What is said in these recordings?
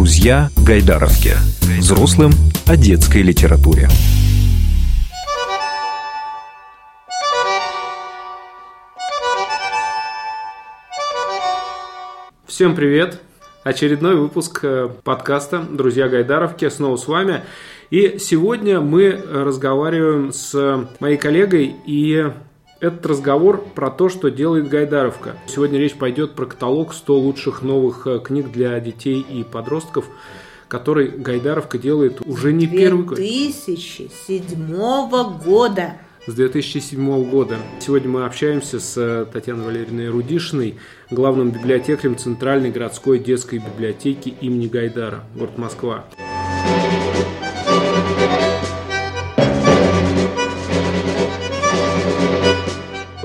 Друзья Гайдаровки. Взрослым о детской литературе. Всем привет! Очередной выпуск э, подкаста «Друзья Гайдаровки» снова с вами. И сегодня мы разговариваем с моей коллегой и этот разговор про то, что делает Гайдаровка. Сегодня речь пойдет про каталог 100 лучших новых э, книг для детей и подростков, который Гайдаровка делает уже не первый год. 2007 года. С 2007 года. Сегодня мы общаемся с э, Татьяной Валерьевной Рудишиной, главным библиотекарем Центральной городской детской библиотеки имени Гайдара, город Москва.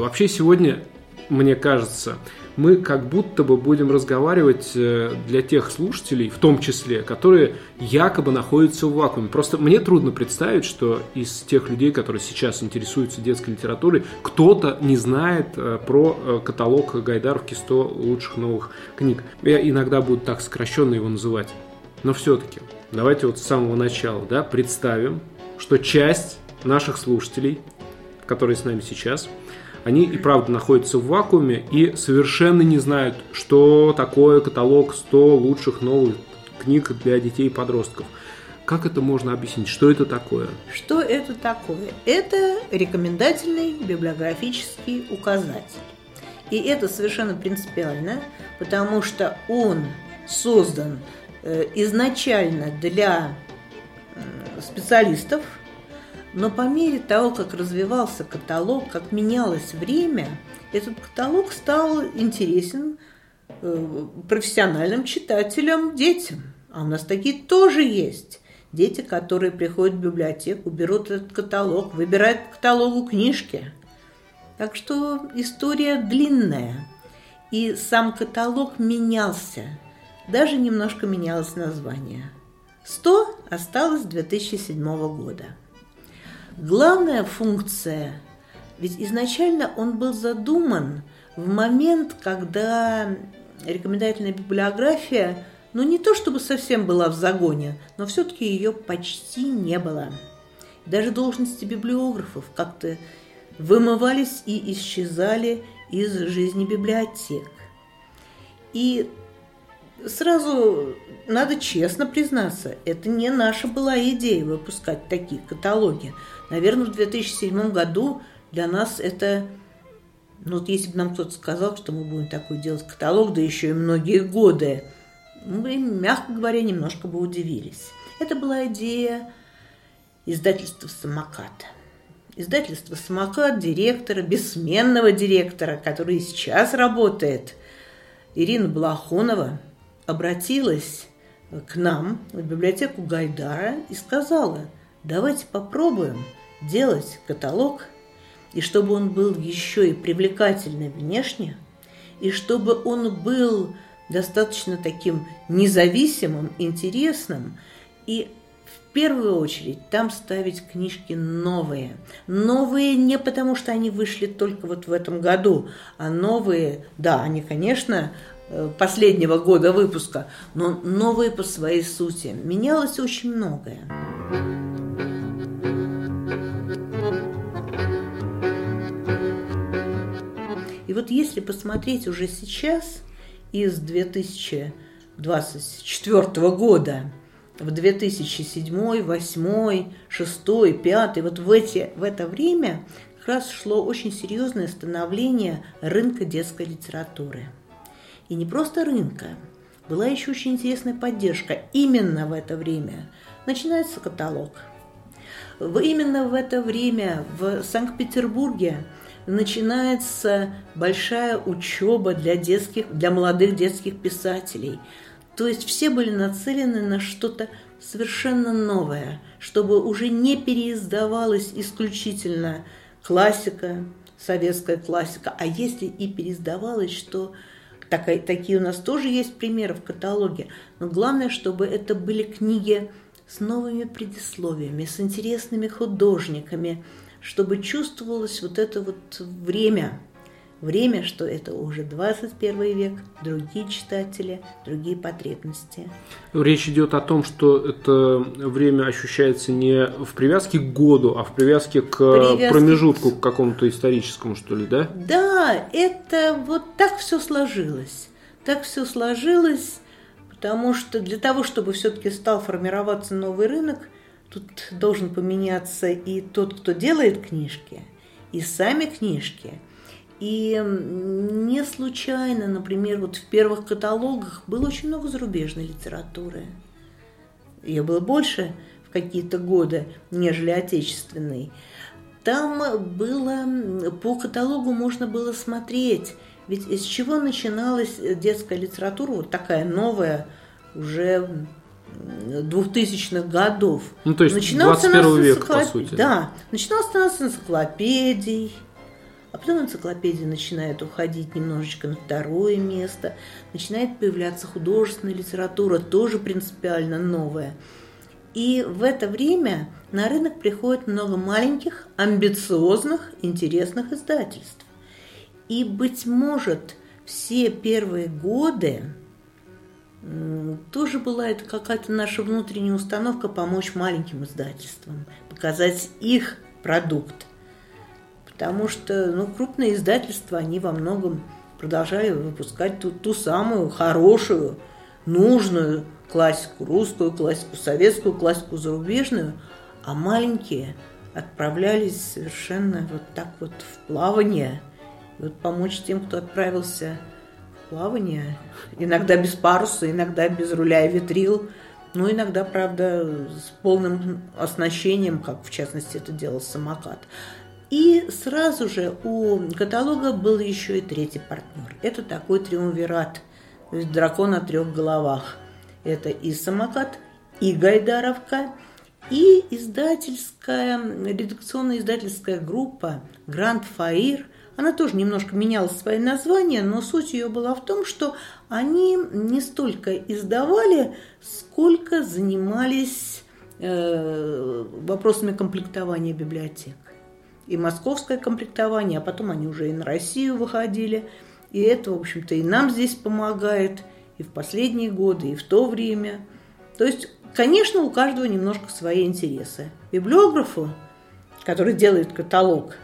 Вообще сегодня, мне кажется, мы как будто бы будем разговаривать э, для тех слушателей, в том числе, которые якобы находятся в вакууме. Просто мне трудно представить, что из тех людей, которые сейчас интересуются детской литературой, кто-то не знает э, про э, каталог Гайдаровки 100 лучших новых книг. Я иногда буду так сокращенно его называть. Но все-таки, давайте вот с самого начала да, представим, что часть наших слушателей, которые с нами сейчас – они и правда находятся в вакууме и совершенно не знают, что такое каталог 100 лучших новых книг для детей и подростков. Как это можно объяснить? Что это такое? Что это такое? Это рекомендательный библиографический указатель. И это совершенно принципиально, потому что он создан э, изначально для специалистов, но по мере того, как развивался каталог, как менялось время, этот каталог стал интересен э, профессиональным читателям, детям. А у нас такие тоже есть. Дети, которые приходят в библиотеку, берут этот каталог, выбирают по каталогу книжки. Так что история длинная. И сам каталог менялся. Даже немножко менялось название. 100 осталось 2007 года. Главная функция, ведь изначально он был задуман в момент, когда рекомендательная библиография, ну не то чтобы совсем была в загоне, но все-таки ее почти не было. Даже должности библиографов как-то вымывались и исчезали из жизни библиотек. И сразу надо честно признаться, это не наша была идея выпускать такие каталоги. Наверное, в 2007 году для нас это... Ну, вот если бы нам кто-то сказал, что мы будем такой делать каталог, да еще и многие годы, мы, мягко говоря, немножко бы удивились. Это была идея издательства «Самокат». Издательство «Самокат», директора, бессменного директора, который сейчас работает, Ирина Балахонова, обратилась к нам в библиотеку Гайдара и сказала, давайте попробуем делать каталог, и чтобы он был еще и привлекательный внешне, и чтобы он был достаточно таким независимым, интересным, и в первую очередь там ставить книжки новые. Новые не потому, что они вышли только вот в этом году, а новые, да, они, конечно, последнего года выпуска, но новые по своей сути. Менялось очень многое. вот если посмотреть уже сейчас из 2024 года в 2007, 2008, 2006, 2005, вот в, эти, в это время как раз шло очень серьезное становление рынка детской литературы. И не просто рынка, была еще очень интересная поддержка. Именно в это время начинается каталог. Именно в это время в Санкт-Петербурге начинается большая учеба для детских, для молодых детских писателей. То есть все были нацелены на что-то совершенно новое, чтобы уже не переиздавалась исключительно классика, советская классика, а если и переиздавалась, что такая, такие у нас тоже есть примеры в каталоге, но главное, чтобы это были книги с новыми предисловиями, с интересными художниками, чтобы чувствовалось вот это вот время, время, что это уже 21 век, другие читатели, другие потребности. Речь идет о том, что это время ощущается не в привязке к году, а в привязке к привязке... промежутку к какому-то историческому, что ли, да? Да, это вот так все сложилось. Так все сложилось, потому что для того, чтобы все-таки стал формироваться новый рынок, тут должен поменяться и тот, кто делает книжки, и сами книжки – и не случайно, например, вот в первых каталогах было очень много зарубежной литературы. Ее было больше в какие-то годы, нежели отечественной. Там было, по каталогу можно было смотреть, ведь из чего начиналась детская литература, вот такая новая, уже 2000-х годов. Ну, то есть начиналась 21 век, по сути. Да, начиналась она с энциклопедий, а потом энциклопедия начинает уходить немножечко на второе место, начинает появляться художественная литература, тоже принципиально новая. И в это время на рынок приходит много маленьких, амбициозных, интересных издательств. И, быть может, все первые годы тоже была это какая-то наша внутренняя установка помочь маленьким издательствам, показать их продукт – потому что ну, крупные издательства, они во многом продолжали выпускать ту, ту самую хорошую, нужную классику, русскую классику, советскую классику, зарубежную, а маленькие отправлялись совершенно вот так вот в плавание. И вот помочь тем, кто отправился в плавание, иногда без паруса, иногда без руля и ветрил, но иногда, правда, с полным оснащением, как в частности это делал самокат. И сразу же у каталога был еще и третий партнер. Это такой триумвират, то есть дракон на трех головах. Это и самокат, и Гайдаровка, и издательская, редакционная издательская группа Гранд Фаир. Она тоже немножко меняла свои названия, но суть ее была в том, что они не столько издавали, сколько занимались э, вопросами комплектования библиотек и московское комплектование, а потом они уже и на Россию выходили. И это, в общем-то, и нам здесь помогает, и в последние годы, и в то время. То есть, конечно, у каждого немножко свои интересы. Библиографу, который делает каталог,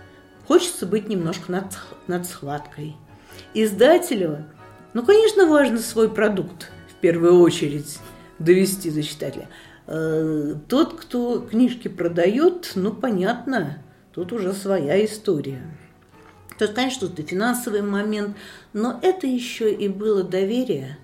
хочется быть немножко над, над схваткой. Издателю, ну, конечно, важно свой продукт в первую очередь довести до читателя. Э, тот, кто книжки продает, ну, понятно – Тут уже своя история. То есть, конечно, тут и финансовый момент, но это еще и было доверие,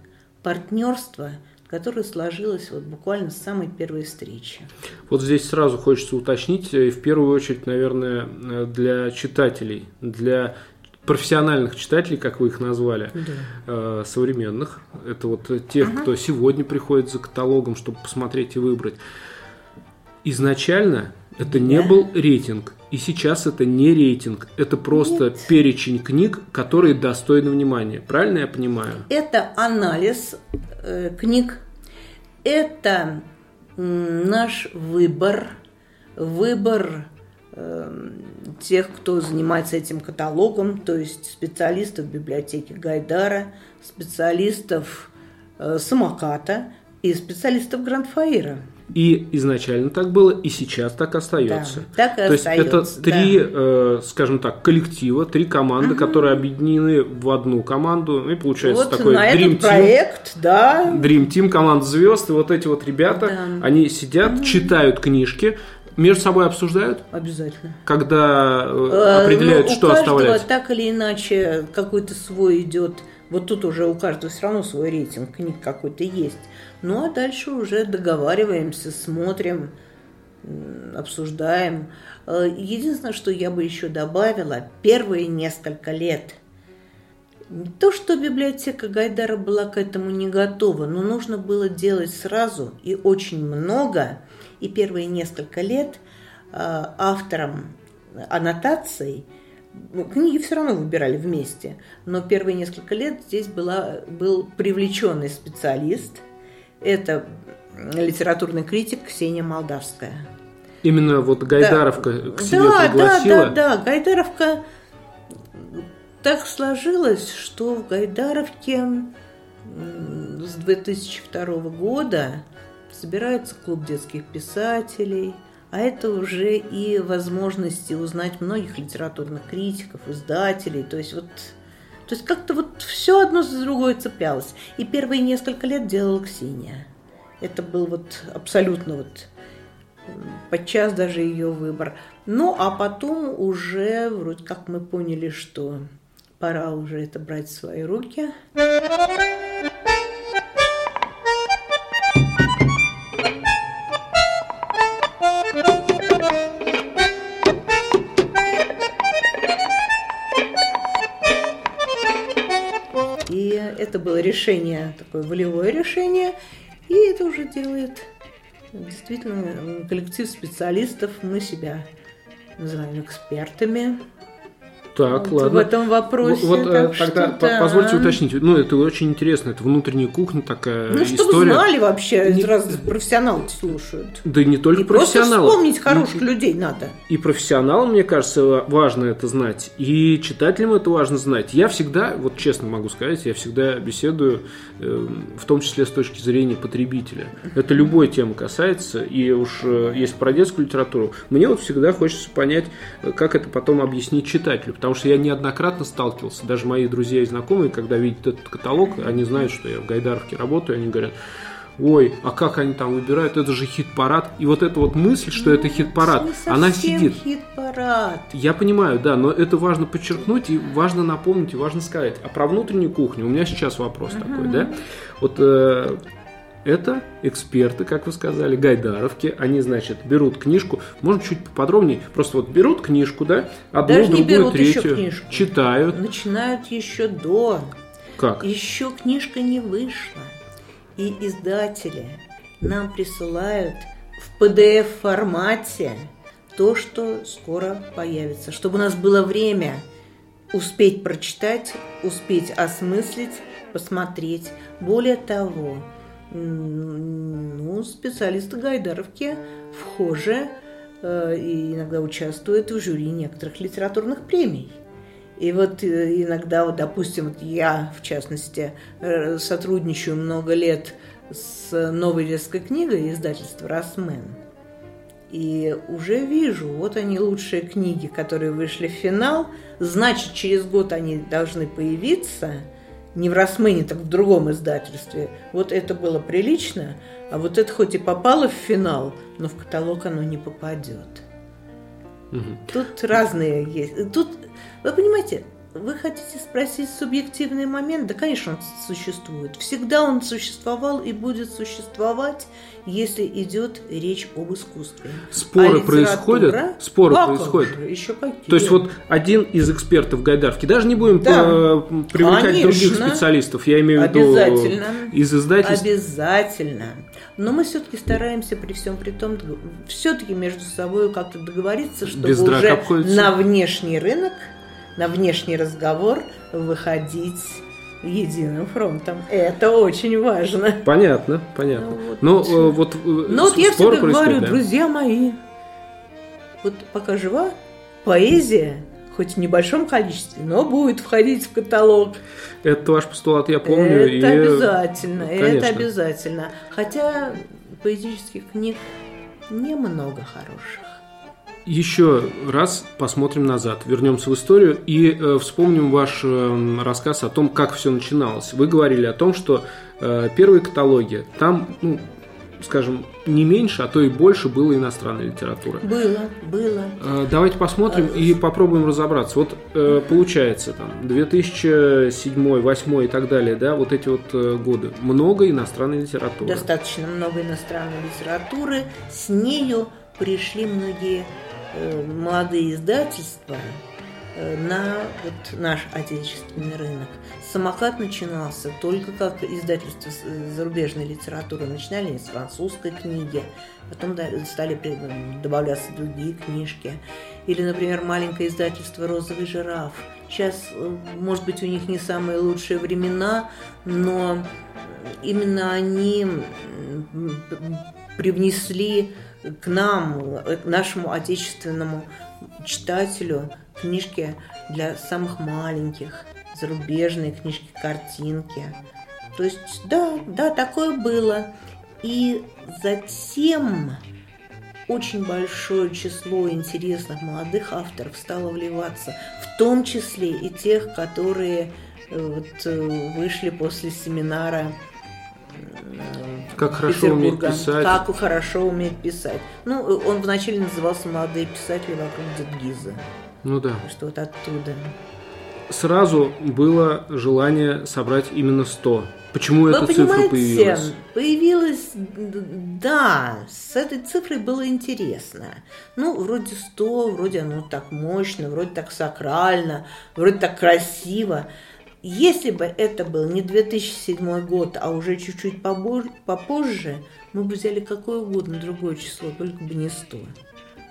партнерство, которое сложилось вот буквально с самой первой встречи. Вот здесь сразу хочется уточнить, э, в первую очередь, наверное, э, для читателей, для профессиональных читателей, как вы их назвали, да. э, современных. Это вот тех, ага. кто сегодня приходит за каталогом, чтобы посмотреть и выбрать. Изначально это да. не был рейтинг, и сейчас это не рейтинг, это просто Нет. перечень книг, которые достойны внимания. Правильно я понимаю? Это анализ э, книг, это наш выбор, выбор э, тех, кто занимается этим каталогом, то есть специалистов библиотеки Гайдара, специалистов э, самоката и специалистов Грандфаира. И изначально так было, и сейчас так остается. Да, так и То остается, есть это три, да. э, скажем так, коллектива, три команды, угу. которые объединены в одну команду, и получается вот такой на Dream этот Team. проект, да. Dream Team, команда звезд, и вот эти вот ребята, да. они сидят, угу. читают книжки, между собой обсуждают? Обязательно. Когда э, э определяют, ну, что оставлять? так или иначе какой-то свой идет. Вот тут уже у каждого все равно свой рейтинг книг какой-то есть. Ну а дальше уже договариваемся, смотрим, обсуждаем. Э, единственное, что я бы еще добавила, первые несколько лет не то, что библиотека Гайдара была к этому не готова, но нужно было делать сразу и очень много. И первые несколько лет э, автором аннотаций книги все равно выбирали вместе, но первые несколько лет здесь была, был привлеченный специалист – это литературный критик Ксения Молдавская. Именно вот Гайдаровка да. к себе да, пригласила? Да, да, да. Гайдаровка так сложилось, что в Гайдаровке с 2002 года собирается клуб детских писателей, а это уже и возможности узнать многих литературных критиков, издателей. То есть вот то есть как-то вот все одно за другое цеплялось. И первые несколько лет делала Ксения. Это был вот абсолютно вот подчас даже ее выбор. Ну, а потом уже вроде как мы поняли, что пора уже это брать в свои руки. Это было решение, такое волевое решение, и это уже делает действительно коллектив специалистов. Мы себя называем экспертами так, вот ладно. В этом вопросе. Вот, так э, тогда что, да. позвольте уточнить. Ну, это очень интересно. Это внутренняя кухня такая Ну, чтобы история. знали вообще, Не- раз профессионалы слушают. Да и не только И просто профессионалы. вспомнить хороших людей надо. И профессионалам, мне кажется, важно это знать, и читателям это важно знать. Я всегда, вот честно могу сказать, я всегда беседую, э, в том числе с точки зрения потребителя. Это любой темы касается, и уж э, если про детскую литературу, мне вот всегда хочется понять, как это потом объяснить читателю, потому что я неоднократно сталкивался, даже мои друзья и знакомые, когда видят этот каталог, они знают, что я в Гайдаровке работаю, они говорят, ой, а как они там выбирают, это же хит-парад. И вот эта вот мысль, что это хит-парад, Не она сидит. хит-парад. Я понимаю, да, но это важно подчеркнуть и важно напомнить и важно сказать. А про внутреннюю кухню у меня сейчас вопрос такой, да? Вот э, это эксперты, как вы сказали, гайдаровки. Они, значит, берут книжку. Можно чуть поподробнее. Просто вот берут книжку, да, одну, Даже не другую, берут еще третью, книжку. читают. Начинают еще до. Как? Еще книжка не вышла. И издатели нам присылают в PDF-формате то, что скоро появится. Чтобы у нас было время успеть прочитать, успеть осмыслить, посмотреть. Более того, ну, специалисты Гайдаровки вхожи э, и иногда участвуют в жюри некоторых литературных премий. И вот э, иногда, вот, допустим, вот я, в частности, э, сотрудничаю много лет с новой детской книгой издательства «Росмен». И уже вижу, вот они лучшие книги, которые вышли в финал. Значит, через год они должны появиться. Не в Росмене, так в другом издательстве. Вот это было прилично, а вот это хоть и попало в финал, но в каталог оно не попадет. Мгм. Тут разные есть. Тут, вы понимаете, вы хотите спросить субъективный момент? Да, конечно, он существует. Всегда он существовал и будет существовать, если идет речь об искусстве. Споры А происходят? Споры как происходят? еще какие. То есть вот один из экспертов Гайдарки, даже не будем Да. э, привлекать других Конечно. специалистов, я имею в виду из издательств. Обязательно. Но мы все-таки стараемся при всем при том все-таки между собой как-то договориться, чтобы Без уже на внешний рынок, на внешний разговор выходить единым фронтом. Это очень важно. Понятно, понятно. Ну вот. Но э, вот, э, Но вот я всегда говорю, да. друзья мои, вот пока жива, поэзия, хоть в небольшом количестве, но будет входить в каталог. Это ваш постулат, я помню. Это и- обязательно, ну, конечно. это обязательно. Хотя поэтических книг немного хороших. Еще раз посмотрим назад, вернемся в историю и э, вспомним ваш э, рассказ о том, как все начиналось. Вы говорили о том, что э, первые каталоги, там, ну, скажем, не меньше, а то и больше было иностранной литературы. Было, было. Э, Давайте посмотрим и попробуем разобраться. Вот э, получается там 2007, 2008 и так далее, да, вот эти вот э, годы. Много иностранной литературы. Достаточно много иностранной литературы. С нею пришли многие молодые издательства э, на вот наш отечественный рынок. Самокат начинался только как издательство э, зарубежной литературы. Начинали с французской книги, потом стали добавляться другие книжки. Или, например, маленькое издательство «Розовый жираф». Сейчас, э, может быть, у них не самые лучшие времена, но именно они привнесли к нам, э, к нашему отечественному читателю книжки для самых маленьких, зарубежные книжки, картинки. То есть, да, да, такое было. И затем очень большое число интересных молодых авторов стало вливаться, в том числе и тех, которые э, вот, э, вышли после семинара как хорошо уметь писать. Как хорошо уметь писать. Ну, он вначале назывался «Молодые писатели вокруг Дедгиза». Ну да. Что вот оттуда. Сразу было желание собрать именно 100. Почему Вы эта цифра появилась? Появилась, да, с этой цифрой было интересно. Ну, вроде 100, вроде оно так мощно, вроде так сакрально, вроде так красиво. Если бы это был не 2007 год, а уже чуть-чуть попозже, мы бы взяли какое угодно другое число, только бы не 100.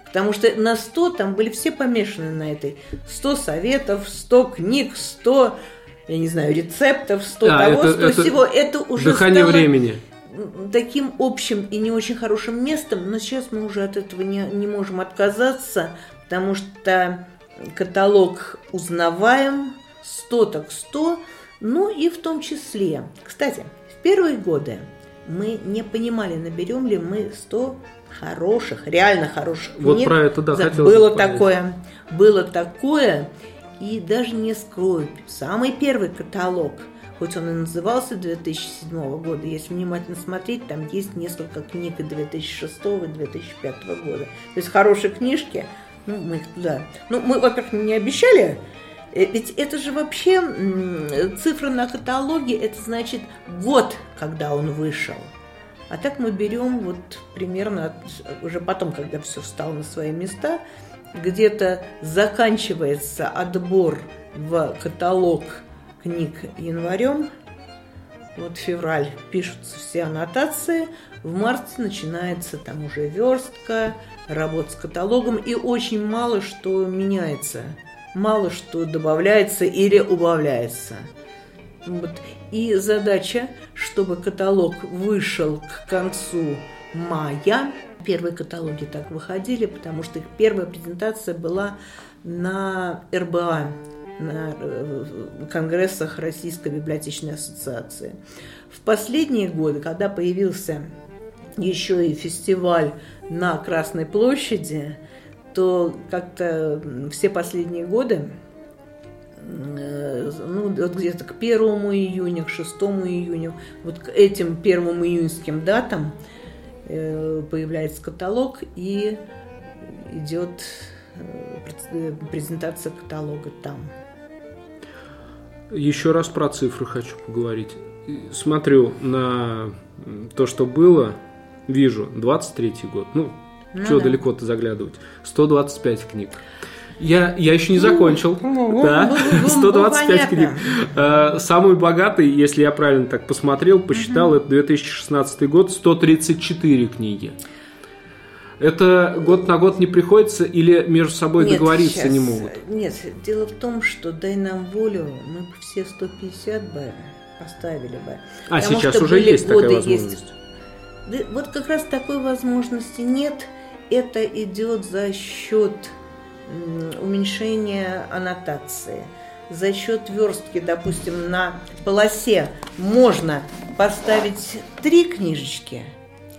Потому что на 100 там были все помешаны на этой. 100 советов, 100 книг, 100, я не знаю, рецептов, 100 а, того, это, 100 это всего. Это уже дыхание стало времени. таким общим и не очень хорошим местом. Но сейчас мы уже от этого не, не можем отказаться, потому что каталог узнаваем, 100 так 100, ну и в том числе. Кстати, в первые годы мы не понимали, наберем ли мы 100 хороших, реально хороших вот книг. Про это, да, хотелось Было понять. такое, было такое, и даже не скрою, самый первый каталог, хоть он и назывался 2007 года, если внимательно смотреть, там есть несколько книг и 2006 и 2005 года. То есть хорошие книжки, ну, мы их туда... Ну, мы, во-первых, не обещали ведь это же вообще цифра на каталоге, это значит год, когда он вышел. А так мы берем вот примерно уже потом, когда все встало на свои места, где-то заканчивается отбор в каталог книг январем, вот февраль пишутся все аннотации, в марте начинается там уже верстка, работа с каталогом, и очень мало что меняется – мало что добавляется или убавляется. Вот. И задача, чтобы каталог вышел к концу мая. Первые каталоги так выходили, потому что их первая презентация была на РБА, на э, конгрессах Российской библиотечной ассоциации. В последние годы, когда появился еще и фестиваль на Красной площади, то как-то все последние годы, э, ну, вот где-то к 1 июня, к 6 июня, вот к этим первым июньским датам э, появляется каталог и идет э, презентация каталога там. Еще раз про цифры хочу поговорить. Смотрю на то, что было, вижу 23 год, ну, ну, Чего да. далеко-то заглядывать? 125 книг. Я, я еще не ну, закончил. Ну, да, 125 книг. Э, самый богатый, если я правильно так посмотрел, посчитал, это 2016 год, 134 книги. Это год на год не приходится или между собой нет, договориться сейчас, не могут? Нет, дело в том, что дай нам волю, мы бы все 150 бы поставили бы. А сейчас уже есть такая возможность? Есть. Да, вот как раз такой возможности нет это идет за счет уменьшения аннотации. За счет верстки, допустим, на полосе можно поставить три книжечки,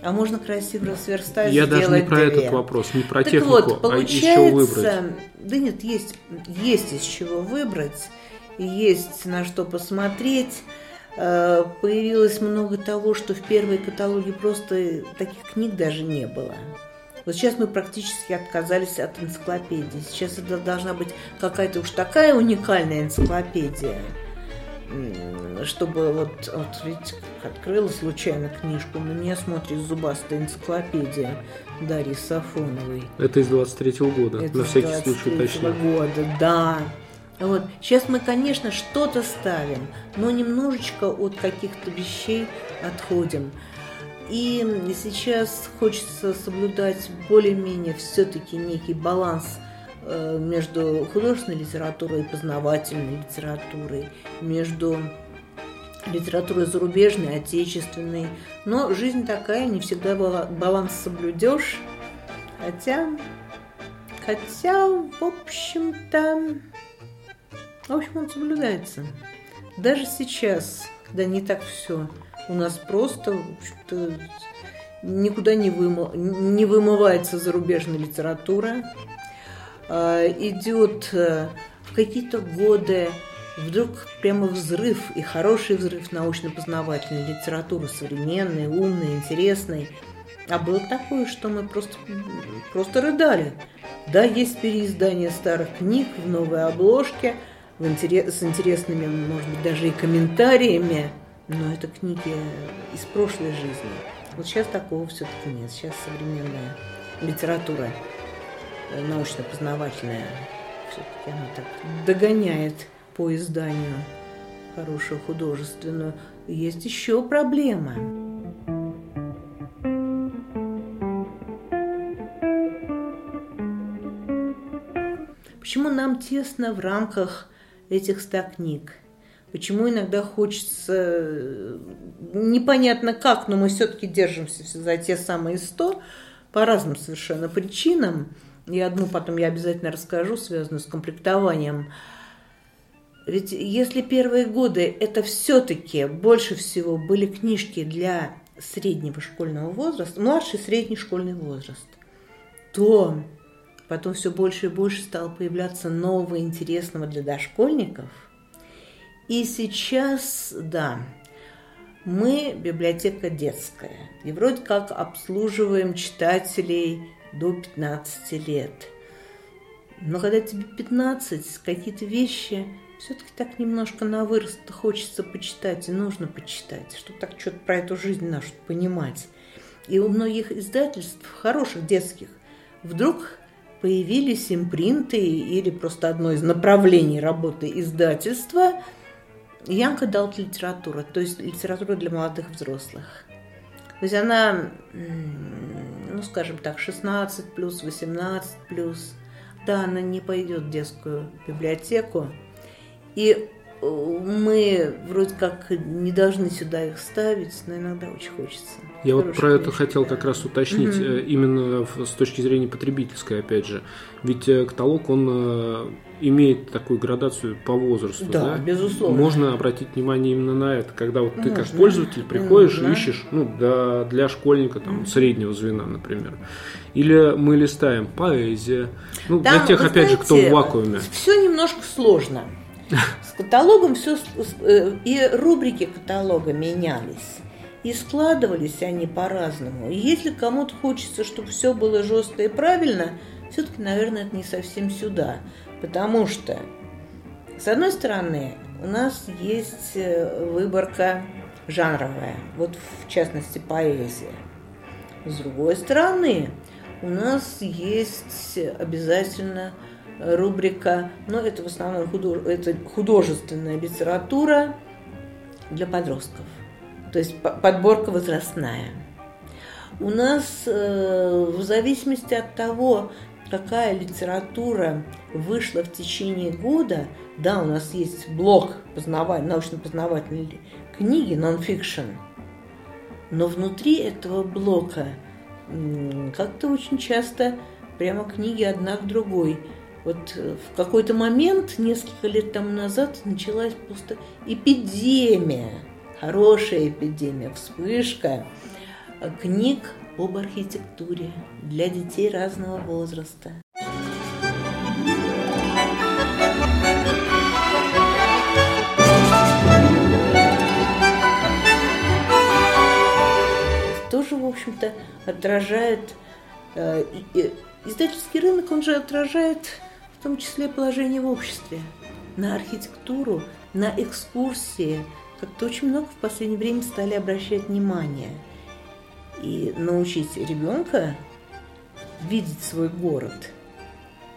а можно красиво сверстать. Я даже не про две. этот вопрос, не про так технику, вот, получается, а из чего выбрать. Да нет, есть, есть из чего выбрать, есть на что посмотреть. Э, появилось много того, что в первой каталоге просто таких книг даже не было. Вот сейчас мы практически отказались от энциклопедии. Сейчас это должна быть какая-то уж такая уникальная энциклопедия, чтобы вот, вот ведь открыла случайно книжку, на меня смотрит зубастая энциклопедия Дарьи Сафоновой. Это из 23-го года, это на всякий случай уточню. года, да. Вот. Сейчас мы, конечно, что-то ставим, но немножечко от каких-то вещей отходим. И сейчас хочется соблюдать более-менее все-таки некий баланс э, между художественной литературой и познавательной литературой, между литературой зарубежной, отечественной. Но жизнь такая, не всегда баланс соблюдешь. Хотя, Хотя, в общем-то, в общем, он соблюдается. Даже сейчас, когда не так все, у нас просто никуда не, выма, не вымывается зарубежная литература. А, идет э, в какие-то годы вдруг прямо взрыв, и хороший взрыв научно-познавательной литературы, современной, умной, интересной. А было такое, что мы просто, просто рыдали. Да, есть переиздание старых книг в новой обложке, в интерес, с интересными, может быть, даже и комментариями, но это книги из прошлой жизни. Вот сейчас такого все-таки нет. Сейчас современная литература э, научно-познавательная все-таки она так догоняет по изданию хорошую художественную. Есть еще проблема. Почему нам тесно в рамках этих ста книг? Почему иногда хочется, э, непонятно как, но мы все-таки держимся за те самые сто по разным совершенно причинам. И одну потом я обязательно расскажу, связанную с комплектованием. Ведь если первые годы это все-таки больше всего были книжки для среднего школьного возраста, младший средний школьный возраст, то потом все больше и больше стало появляться нового интересного для дошкольников. И сейчас, да, мы библиотека детская. И вроде как обслуживаем читателей до 15 лет. Но когда тебе 15, какие-то вещи все-таки так немножко на вырост хочется почитать, и нужно почитать, чтобы так что-то про эту жизнь нашу понимать. И у многих издательств, хороших детских, вдруг появились импринты или просто одно из направлений работы издательства Янка дал литература, то есть литература для молодых взрослых. То есть она, ну скажем так, 16 плюс, 18 плюс. Да, она не пойдет в детскую библиотеку, и мы вроде как не должны сюда их ставить, но иногда очень хочется. Я вот про это хотел как раз уточнить угу. именно с точки зрения потребительской, опять же. Ведь э, каталог, он имеет такую градацию по возрасту. Да, да? безусловно. Можно обратить внимание именно на это, когда вот ты Можно. как пользователь приходишь Можно. и ищешь, ну, для, для школьника там среднего звена, например. Или мы листаем поэзия. Ну, там, для тех, опять знаете, же, кто в вакууме. Все немножко сложно. С каталогом все э, и рубрики каталога менялись. И складывались они по-разному. И если кому-то хочется, чтобы все было жестко и правильно, все-таки, наверное, это не совсем сюда. Потому что, с одной стороны, у нас есть э, выборка жанровая, вот в частности поэзия. С другой стороны, у нас есть обязательно рубрика, ну, это в основном худож... это художественная литература для подростков, то есть подборка возрастная. У нас э, в зависимости от того, какая литература вышла в течение года, да, у нас есть блок познавать, научно-познавательной книги, нон-фикшн, но внутри этого блока как-то очень часто прямо книги одна к другой – вот э, в какой-то момент, несколько лет тому назад, началась просто эпидемия, хорошая эпидемия, вспышка книг об архитектуре для детей разного возраста. Тоже, в общем-то, отражает э, издательский рынок, он же отражает в том числе положение в обществе, на архитектуру, на экскурсии. Как-то очень много в последнее время стали обращать внимание. И научить ребенка видеть свой город.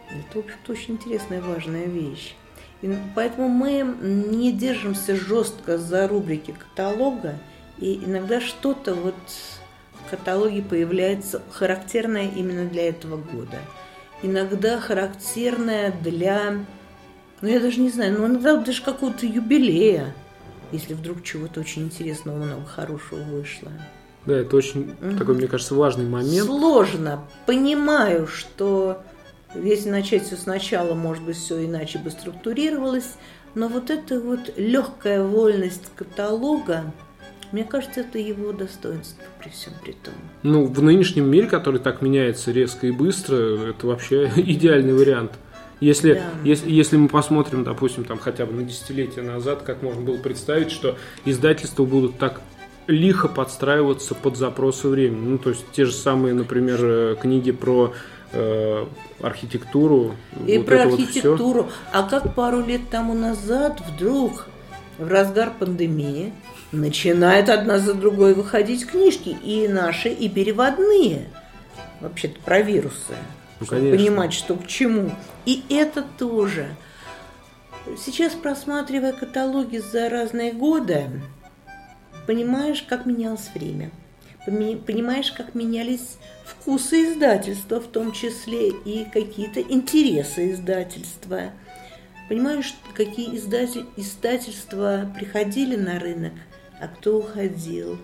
Это, в общем-то, очень интересная важная вещь. И поэтому мы не держимся жестко за рубрики каталога, и иногда что-то вот в каталоге появляется характерное именно для этого года – иногда характерная для, ну я даже не знаю, ну иногда даже какого-то юбилея, если вдруг чего-то очень интересного, много хорошего вышло. Да, это очень угу. такой, мне кажется, важный момент. Сложно. Понимаю, что Если начать все сначала, может быть, все иначе бы структурировалось. Но вот эта вот легкая вольность каталога, мне кажется, это его достоинство при всем при том. Ну, в нынешнем мире, который так меняется резко и быстро, это вообще идеальный вариант. Если, Да. если, если мы посмотрим, допустим, там хотя бы на десятилетия назад, как можно было представить, что издательства будут так лихо подстраиваться под запросы времени. Ну, то есть те же самые, например, э, книги про э, архитектуру. И вот про это вот архитектуру. а как пару лет тому назад вдруг в разгар пандемии начинают одна за другой выходить книжки, и наши, и переводные. Вообще-то про вирусы. Ну, чтобы конечно. понимать, что к чему. И это тоже. Сейчас, просматривая каталоги за разные годы, понимаешь, как менялось время. Понимаешь, как менялись вкусы издательства, в том числе и какие-то интересы издательства. Понимаешь, какие издатель- издательства приходили на рынок, а кто уходил.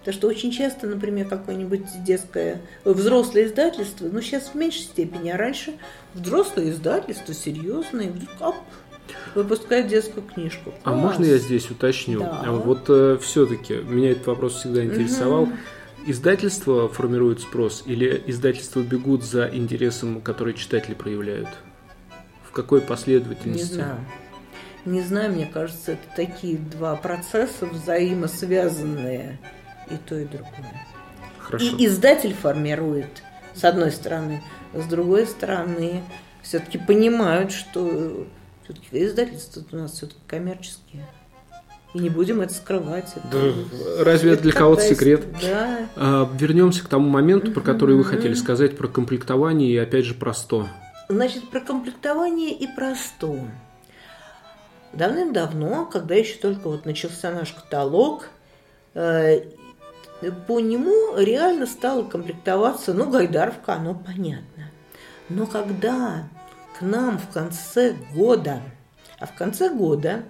Потому что очень часто, например, какое-нибудь детское, э, взрослое издательство, ну сейчас в меньшей степени, а раньше взрослое издательство, серьезное, оп, выпускает детскую книжку. А Класс. можно я здесь уточню? Да. А Вот все-таки меня этот вопрос всегда интересовал. Издательство формирует спрос или издательства бегут за интересом, который читатели проявляют? В какой Не последовательности? знаю. Не знаю, мне кажется, это такие два процесса взаимосвязанные. И то, и другое. Хорошо. И издатель формирует, с одной стороны. С другой стороны, все-таки понимают, что все-таки издательства у нас все-таки коммерческие. И не будем это скрывать. Это- Да, разве это для кого-то секрет? Да. А, вернемся к тому моменту, про который вы хотели сказать, про комплектование и опять же про 100. Значит, про комплектование и про сто. Давным-давно, когда еще только вот начался наш каталог, э, по нему реально стало комплектоваться, ну, Гайдаровка, оно понятно. Но когда к нам в конце года, а в конце года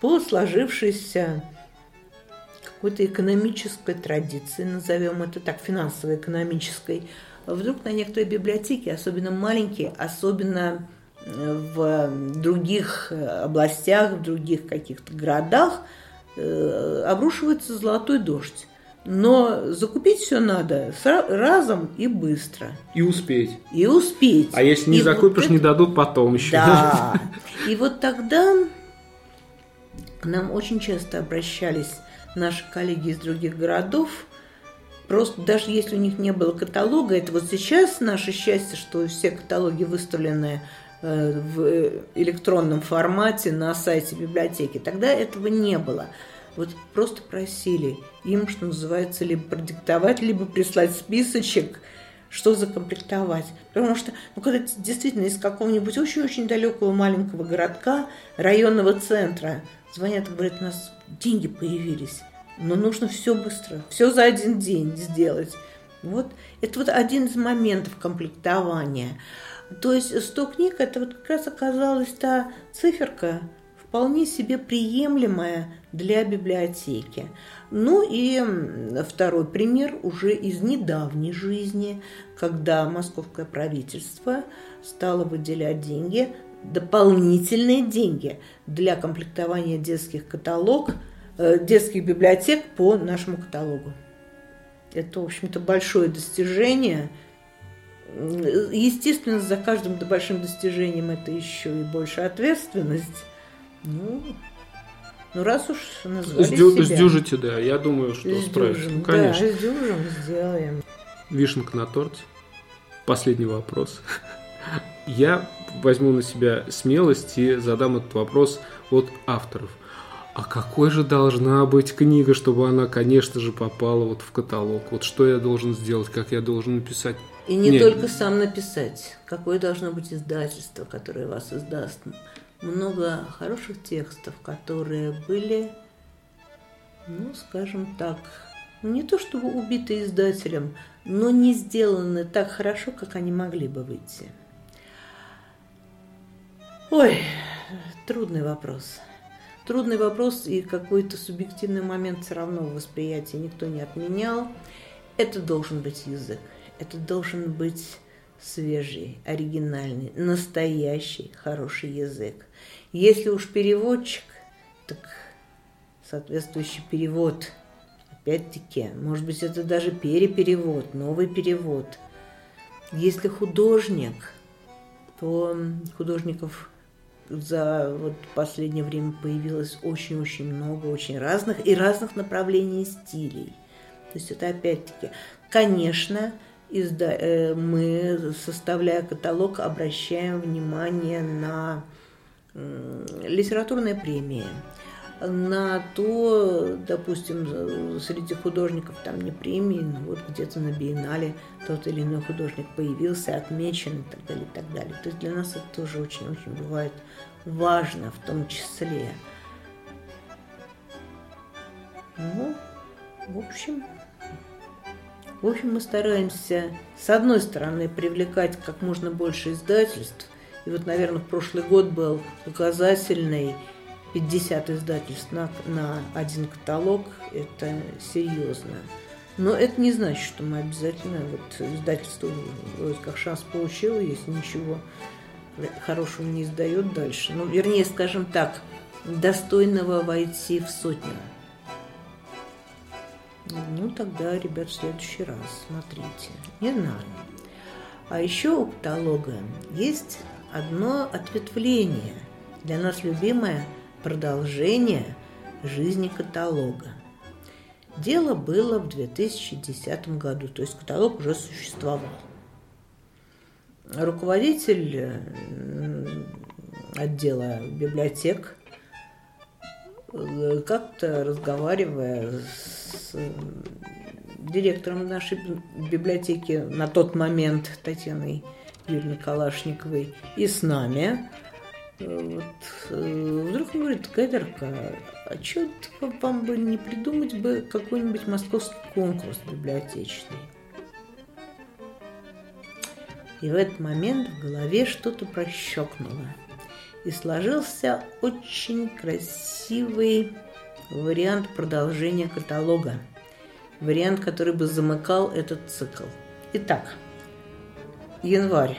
по сложившейся какой-то экономической традиции, назовем это так, финансово-экономической, вдруг на некоторые библиотеки, особенно маленькие, особенно в других областях, в других каких-то городах, э, обрушивается золотой дождь. Но закупить все надо разом и быстро. И успеть. И успеть. А если не И вот закупишь, это- не дадут потом еще. да. И вот тогда к нам очень часто обращались наши коллеги из других городов. Просто даже если у них не было каталога, это вот сейчас наше счастье, что все каталоги выставлены в электронном формате на сайте библиотеки. Тогда этого не было. Вот просто просили им, что называется, либо продиктовать, либо прислать списочек, что закомплектовать. Потому что, ну, когда действительно из какого-нибудь очень-очень далекого маленького городка, районного центра, звонят и говорят, у нас деньги появились, но нужно все быстро, все за один день сделать. Вот это вот один из моментов комплектования. То есть 100 книг, это вот как раз оказалась та циферка, вполне себе приемлемая для библиотеки. Ну и второй пример уже из недавней жизни, когда московское правительство стало выделять деньги, дополнительные деньги для комплектования детских каталог, э, детских библиотек по нашему каталогу. Это, в общем-то, большое достижение. Естественно, за каждым большим достижением это еще и больше ответственность. Ну, ну раз уж назвали Сдю- себя. Сдюжите, да. Я думаю, что справишься. Сдюжим, Ну, Конечно. Да, сдюжим, сделаем. Вишенка на торте. Последний вопрос. Я возьму на себя смелость и задам этот вопрос от авторов. А какой же должна быть книга, чтобы она, конечно же, попала вот в каталог? Вот что я должен сделать, как я должен написать? И не Не. только сам написать, какое должно быть издательство, которое вас издаст. Много хороших текстов, которые были, ну, скажем так, не то чтобы убиты издателем, но не сделаны так хорошо, как они могли бы выйти. Ой, трудный вопрос. Трудный вопрос, и какой-то субъективный момент все равно в восприятии никто не отменял. Это должен быть язык. Это должен быть свежий, оригинальный, настоящий хороший язык. Если уж переводчик, так соответствующий перевод. Опять-таки, может быть, это даже переперевод, новый перевод. Если художник, то художников за вот последнее время появилось очень-очень много, очень разных и разных направлений стилей. То есть это опять-таки, конечно, изда... Э, мы, составляя каталог, обращаем внимание на литературные премии, на то, допустим, среди художников там не премии, но вот где-то на биеннале тот или иной художник появился, отмечен и так далее, и так далее. То есть для нас это тоже очень-очень бывает важно в том числе. Ну, в общем, в общем, мы стараемся, с одной стороны, привлекать как можно больше издательств. И вот, наверное, прошлый год был указательный 50 издательств на, на один каталог. Это серьезно. Но это не значит, что мы обязательно, вот издательство вроде как шанс получило, если ничего хорошего не издает дальше. Ну, вернее, скажем так, достойного войти в сотню. Ну, тогда, ребят, в следующий раз смотрите. Не знаю. А еще у каталога есть одно ответвление, для нас любимое продолжение жизни каталога. Дело было в 2010 году, то есть каталог уже существовал руководитель отдела библиотек, как-то разговаривая с директором нашей библиотеки на тот момент Татьяной Юрьевной Калашниковой и с нами, вот, вдруг говорит, Кайдарка, а что вам бы не придумать бы какой-нибудь московский конкурс библиотечный? И в этот момент в голове что-то прощекнуло. И сложился очень красивый вариант продолжения каталога. Вариант, который бы замыкал этот цикл. Итак, январь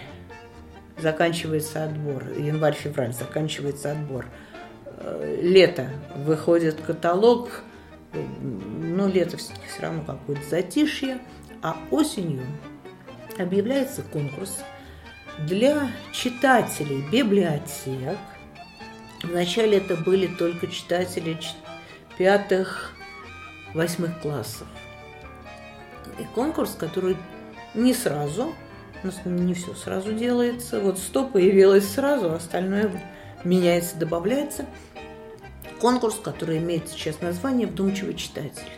заканчивается отбор, январь-февраль заканчивается отбор. Э, лето выходит каталог, ну, лето все равно какое-то затишье, а осенью объявляется конкурс для читателей библиотек. Вначале это были только читатели пятых, восьмых классов. И конкурс, который не сразу, у нас не все сразу делается. Вот 100 появилось сразу, а остальное меняется, добавляется. Конкурс, который имеет сейчас название «Вдумчивый читатель».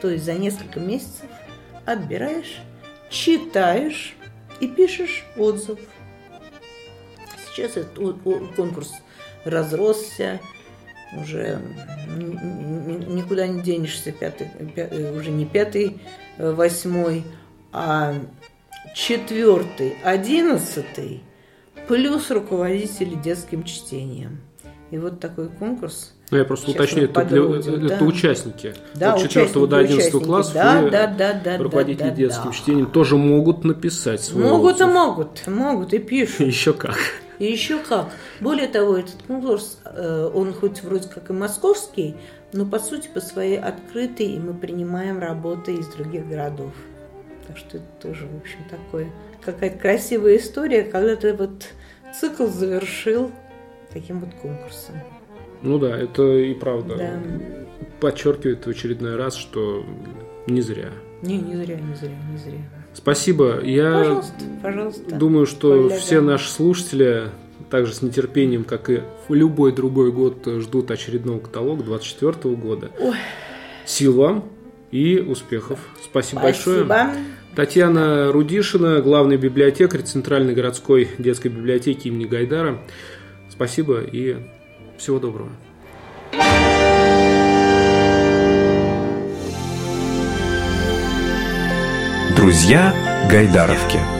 То есть за несколько месяцев отбираешь читаешь и пишешь отзыв. Сейчас этот конкурс разросся, уже никуда не денешься, пятый, пятый, уже не пятый, э, восьмой, а четвертый, одиннадцатый, плюс руководители детским чтением. И вот такой конкурс – ну, я просто Сейчас уточню, это, для, да. это участники. Да, От 4 до 11 класса да, да, да, да, руководители да, да, детским да. чтением тоже могут написать свой Могут отзыв. и могут, могут и пишут. Еще как. И еще как. Более того, этот конкурс, э, он хоть вроде как и московский, но по сути по своей открытый, и мы принимаем работы из других городов. Так что это тоже, в общем, такое какая-то красивая история, когда ты вот цикл завершил таким вот конкурсом. Ну да, это и правда. Да. Подчеркивает в очередной раз, что не зря. Не, не зря, не зря, не зря. Спасибо. Я пожалуйста, пожалуйста. думаю, что Коля, все наши слушатели также с нетерпением, как и в любой другой год, ждут очередного каталога 2024 года. Ой. Сил вам и успехов. Спасибо, Спасибо. большое. Татьяна Рудишина, главный библиотекарь Центральной городской детской библиотеки имени Гайдара. Спасибо и всего доброго. Друзья Гайдаровки.